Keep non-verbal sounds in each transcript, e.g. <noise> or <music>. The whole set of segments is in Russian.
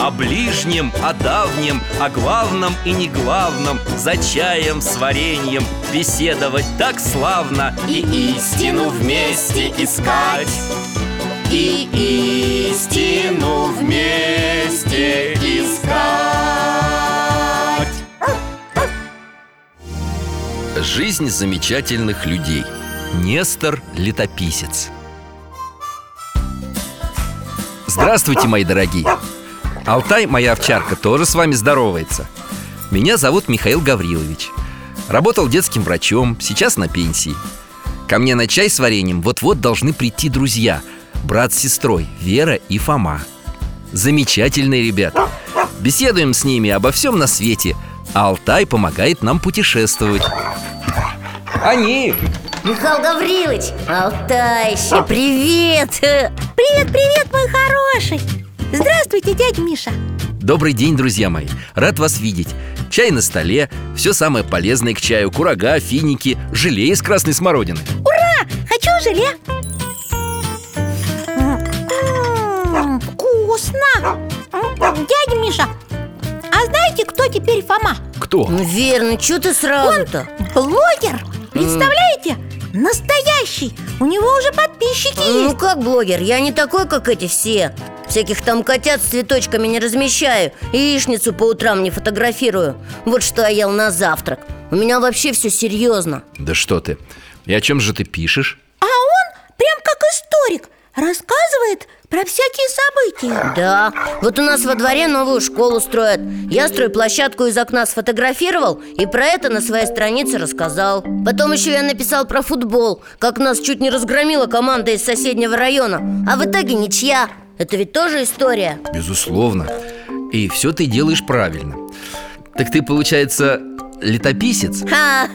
О ближнем, о давнем, о главном и не главном За чаем с вареньем беседовать так славно И истину вместе искать. И истину вместе искать. Жизнь замечательных людей. Нестор Летописец. Здравствуйте, мои дорогие Алтай, моя овчарка, тоже с вами здоровается. Меня зовут Михаил Гаврилович. Работал детским врачом, сейчас на пенсии. Ко мне на чай с вареньем вот-вот должны прийти друзья. Брат с сестрой, Вера и Фома. Замечательные ребята. Беседуем с ними обо всем на свете. А Алтай помогает нам путешествовать. Они! Михаил Гаврилович, Алтайще, привет! Привет, привет, мой хороший Здравствуйте, дядя Миша Добрый день, друзья мои! Рад вас видеть Чай на столе, все самое полезное к чаю Курага, финики, желе из красной смородины Ура! Хочу желе М, Вкусно Дядя Миша, а знаете, кто теперь Фома? Кто? Ну, Верно, что ты сразу-то? Блогер Представляете? Настоящий У него уже подписчики Ну есть как блогер, я не такой, как эти все Всяких там котят с цветочками не размещаю И яичницу по утрам не фотографирую. Вот что я ел на завтрак. У меня вообще все серьезно Да что ты? И о чем же ты пишешь? А он прям как историк Рассказывает про всякие события. Да, вот у нас во дворе новую школу строят. Я стройплощадку из окна сфотографировал И про это на своей странице рассказал. Потом еще я написал про футбол Как нас чуть не разгромила команда из соседнего района. А в итоге ничья Это ведь тоже история? Безусловно. И все ты делаешь правильно. Так ты, получается, летописец? Ха,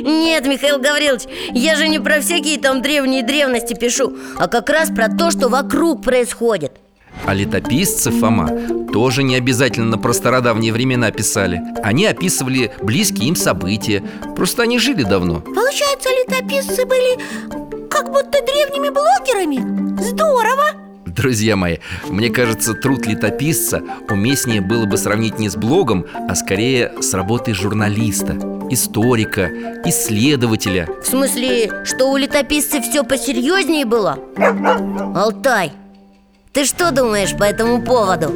нет, Михаил Гаврилович, я же не про всякие там древние древности пишу А как раз про то, что вокруг происходит. А летописцы, Фома, тоже не обязательно про стародавние времена писали. Они описывали близкие им события. Просто они жили давно. Получается, летописцы были как будто древними блогерами. Здорово! Друзья мои, мне кажется, труд летописца уместнее было бы сравнить не с блогом, а скорее с работой журналиста, историка, исследователя В смысле, что у летописцев все посерьезнее было? Алтай, ты что думаешь по этому поводу?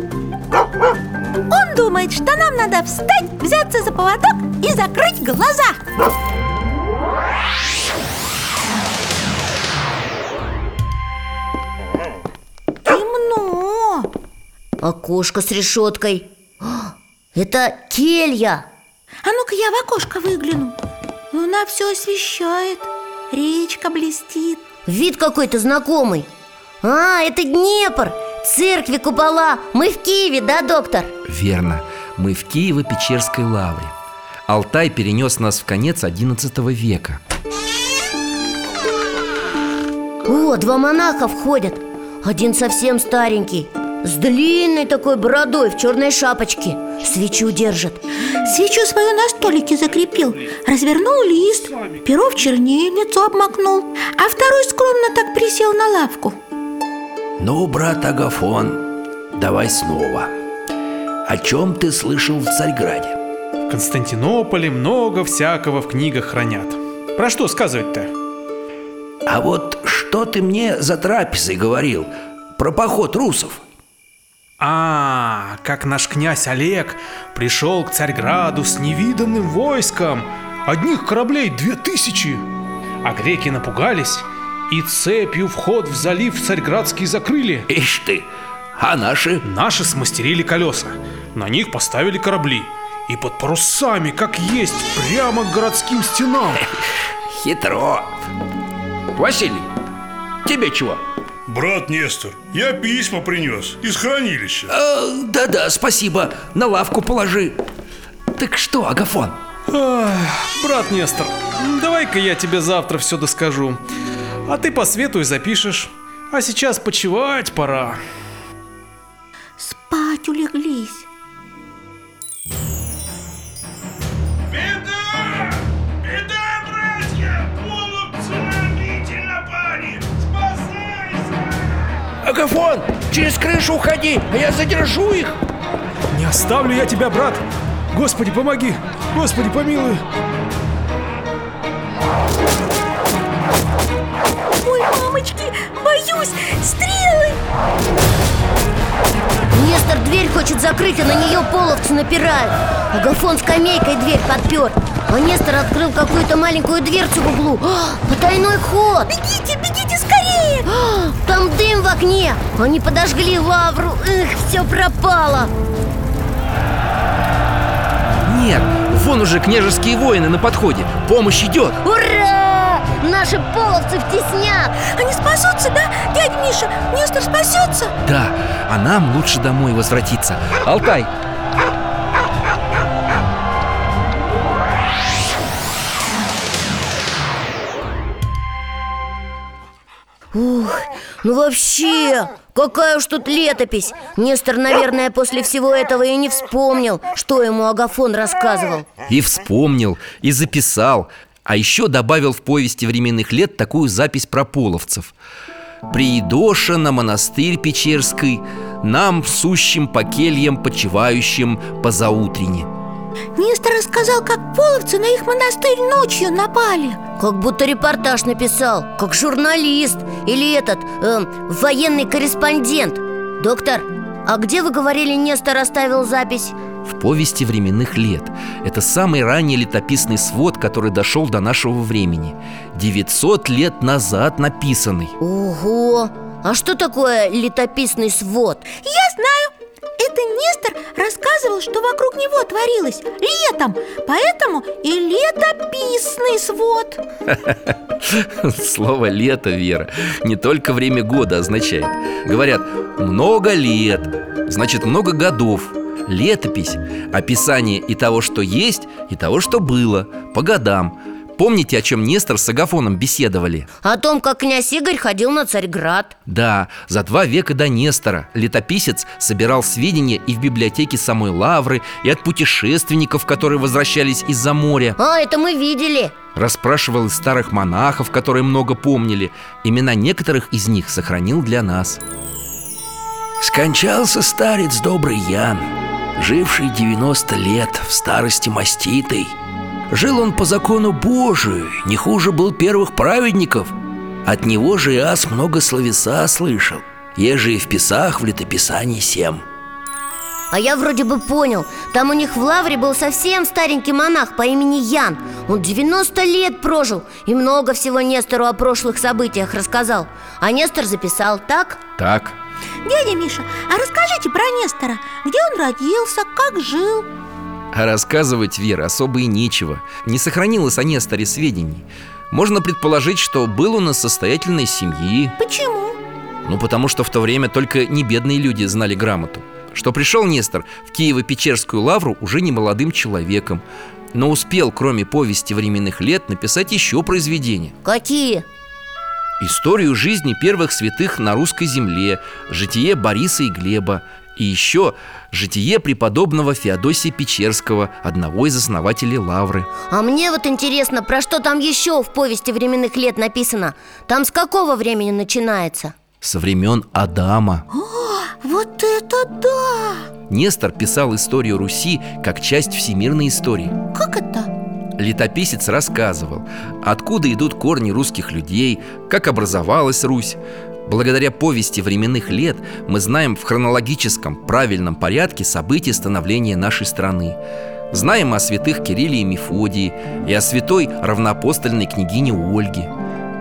Он думает, что нам надо встать, взяться за поводок и закрыть глаза Окошко с решеткой. А, Это келья. А ну-ка я в окошко выгляну. Луна все освещает. Речка блестит. Вид какой-то знакомый. А, это Днепр. Церкви, купола. Мы в Киеве, да, доктор? Верно, мы в Киево-Печерской лавре. Алтай перенес нас в конец XI века. О, два монаха входят. Один совсем старенький С длинной такой бородой в черной шапочке Свечу держит Свечу свою на столике закрепил Развернул лист Перо в чернильницу обмакнул А второй скромно так присел на лавку Ну, брат Агафон, давай снова О чем ты слышал в Царьграде? В Константинополе много всякого в книгах хранят. Про что сказывать-то? А вот что ты мне за трапезой говорил Про поход русов? А, как наш князь Олег пришел к Царьграду с невиданным войском. Одних кораблей две тысячи. А греки напугались и цепью вход в залив Царьградский закрыли. Ишь ты, а наши? Наши смастерили колеса. На них поставили корабли. И под парусами, как есть, прямо к городским стенам. Хитро Василий, тебе чего? Брат Нестор, я письма принес из хранилища Э, Да-да, спасибо, на лавку положи так что, Агафон? Ах, брат Нестор, давай-ка я тебе завтра все доскажу. А ты посветуй запишешь. А сейчас почевать пора. Спать улеглись Агафон, через крышу уходи, а я задержу их. Не оставлю я тебя, брат. Господи, помоги. Господи, помилуй. Ой, мамочки, боюсь, стрелы Нестор дверь хочет закрыть, а на нее половцы напирают Агафон скамейкой дверь подпер А Нестор открыл какую-то маленькую дверцу в углу А, Потайной ход Бегите, бегите А, Там дым в окне! Они подожгли лавру Эх, все пропало! Нет, вон уже княжеские воины на подходе. Помощь идет Ура! Наши половцы в теснях! Они спасутся, да, дядя Миша? Нестор спасется? Да, а нам лучше домой возвратиться. Алтай, ну вообще, какая уж тут летопись. Нестор, наверное, после всего этого и не вспомнил Что ему Агафон рассказывал. И вспомнил, и записал. А еще добавил в повести временных лет такую запись про половцев. Приидоша на монастырь Печерский Нам, сущим по кельям, почивающим по заутрене Нестор рассказал, как половцы на их монастырь ночью напали Как будто репортаж написал, как журналист Или этот, эм, военный корреспондент Доктор, а где, вы говорили, Нестор оставил запись? В повести временных лет Это самый ранний летописный свод, который дошел до нашего времени 900 лет назад написанный Ого! А что такое летописный свод? Я знаю Это Нестор рассказывал, что вокруг него творилось летом. Поэтому и летописный свод. <laughs> Слово «лето», Вера, не только время года означает. Говорят «много лет», значит много годов. Летопись – описание и того, что есть, и того, что было, по годам Помните, о чем Нестор с Агафоном беседовали? О том, как князь Игорь ходил на Царьград. Да, за два века до Нестора летописец собирал сведения и в библиотеке самой Лавры, и от путешественников, которые возвращались из-за моря. А, это мы видели. Расспрашивал из старых монахов, которые много помнили. Имена некоторых из них сохранил для нас. Скончался старец добрый Ян, живший 90 лет в старости маститой. Жил он по закону Божию, не хуже был первых праведников. От него же Иас много словеса слышал, еже и в писах в летописании сем. А я вроде бы понял. Там у них в Лавре был совсем старенький монах по имени Ян. Он 90 лет прожил И много всего Нестору о прошлых событиях рассказал. А Нестор записал, так? Так, Дядя Миша, а расскажите про Нестора. Где он родился, как жил а рассказывать, Вера, особо и нечего. Не сохранилось о Несторе сведений. Можно предположить, что был он из состоятельной семьи. Почему? Ну, потому что в то время только не бедные люди знали грамоту. Что пришел Нестор в Киево-Печерскую лавру уже не молодым человеком. Но успел, кроме повести временных лет, написать еще произведения Какие? Историю жизни первых святых на русской земле Житие Бориса и Глеба И еще житие преподобного Феодосия Печерского Одного из основателей Лавры А мне вот интересно, про что там еще в повести временных лет написано Там с какого времени начинается? Со времен Адама Вот это да! Нестор писал историю Руси как часть всемирной истории Как это? Летописец рассказывал, откуда идут корни русских людей, как образовалась Русь. Благодаря повести временных лет мы знаем в хронологическом, правильном порядке события становления нашей страны. Знаем о святых Кирилле и Мефодии и о святой равноапостольной княгине Ольге.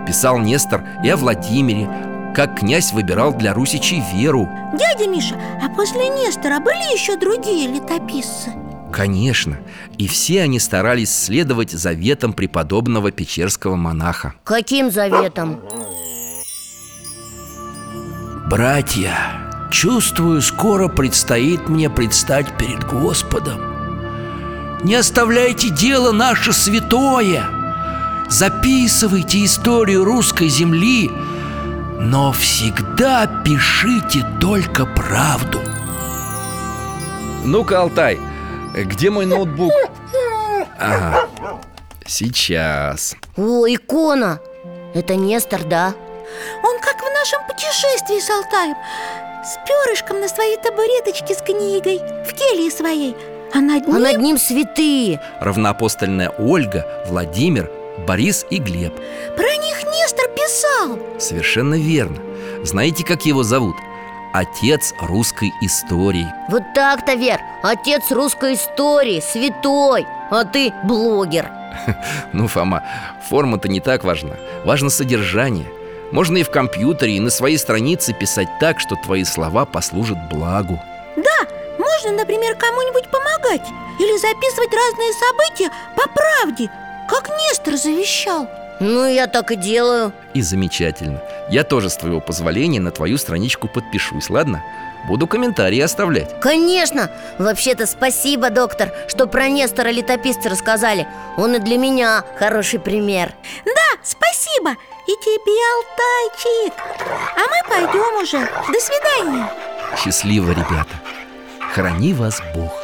Писал Нестор и о Владимире, как князь выбирал для русичей веру. Дядя Миша, а после Нестора были еще другие летописцы? Конечно, и все они старались следовать заветам преподобного печерского монаха. Каким заветом? Братья, чувствую, скоро предстоит мне предстать перед Господом. Не оставляйте дело наше святое Записывайте историю русской земли Но всегда пишите только правду Ну-ка, Алтай, где мой ноутбук? Ага, сейчас. О, икона! Это Нестор, да? Он как в нашем путешествии с Алтаем. С перышком на своей табуреточке с книгой В келье своей. А над А ним над ним святые. Равноапостольная Ольга, Владимир, Борис и Глеб. Про них Нестор писал. Совершенно верно. Знаете, как его зовут? Отец русской истории. Вот так-то, Вер Отец русской истории, святой А ты блогер. <laughs> Ну, Фома, форма-то не так важна. Важно содержание. Можно и в компьютере, и на своей странице писать так, что твои слова послужат благу. Да, можно, например, кому-нибудь помогать Или записывать разные события по правде Как Нестор завещал Ну, я так и делаю. И замечательно. Я тоже, с твоего позволения, на твою страничку подпишусь, ладно? Буду комментарии оставлять. Конечно! Вообще-то спасибо, доктор, что про Нестора летописцы рассказали. Он и для меня хороший пример. Да, спасибо! И тебе, Алтайчик! А мы пойдем уже. До свидания! Счастливо, ребята. Храни вас Бог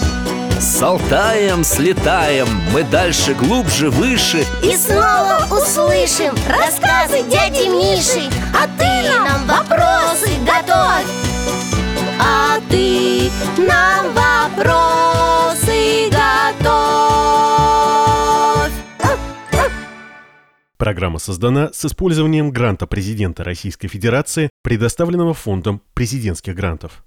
С Алтаем слетаем, мы дальше, глубже, выше. И снова услышим рассказы дяди Миши. А ты нам вопросы готовь. А ты нам вопросы готовь. Программа создана с использованием гранта президента Российской Федерации, предоставленного Фондом президентских грантов.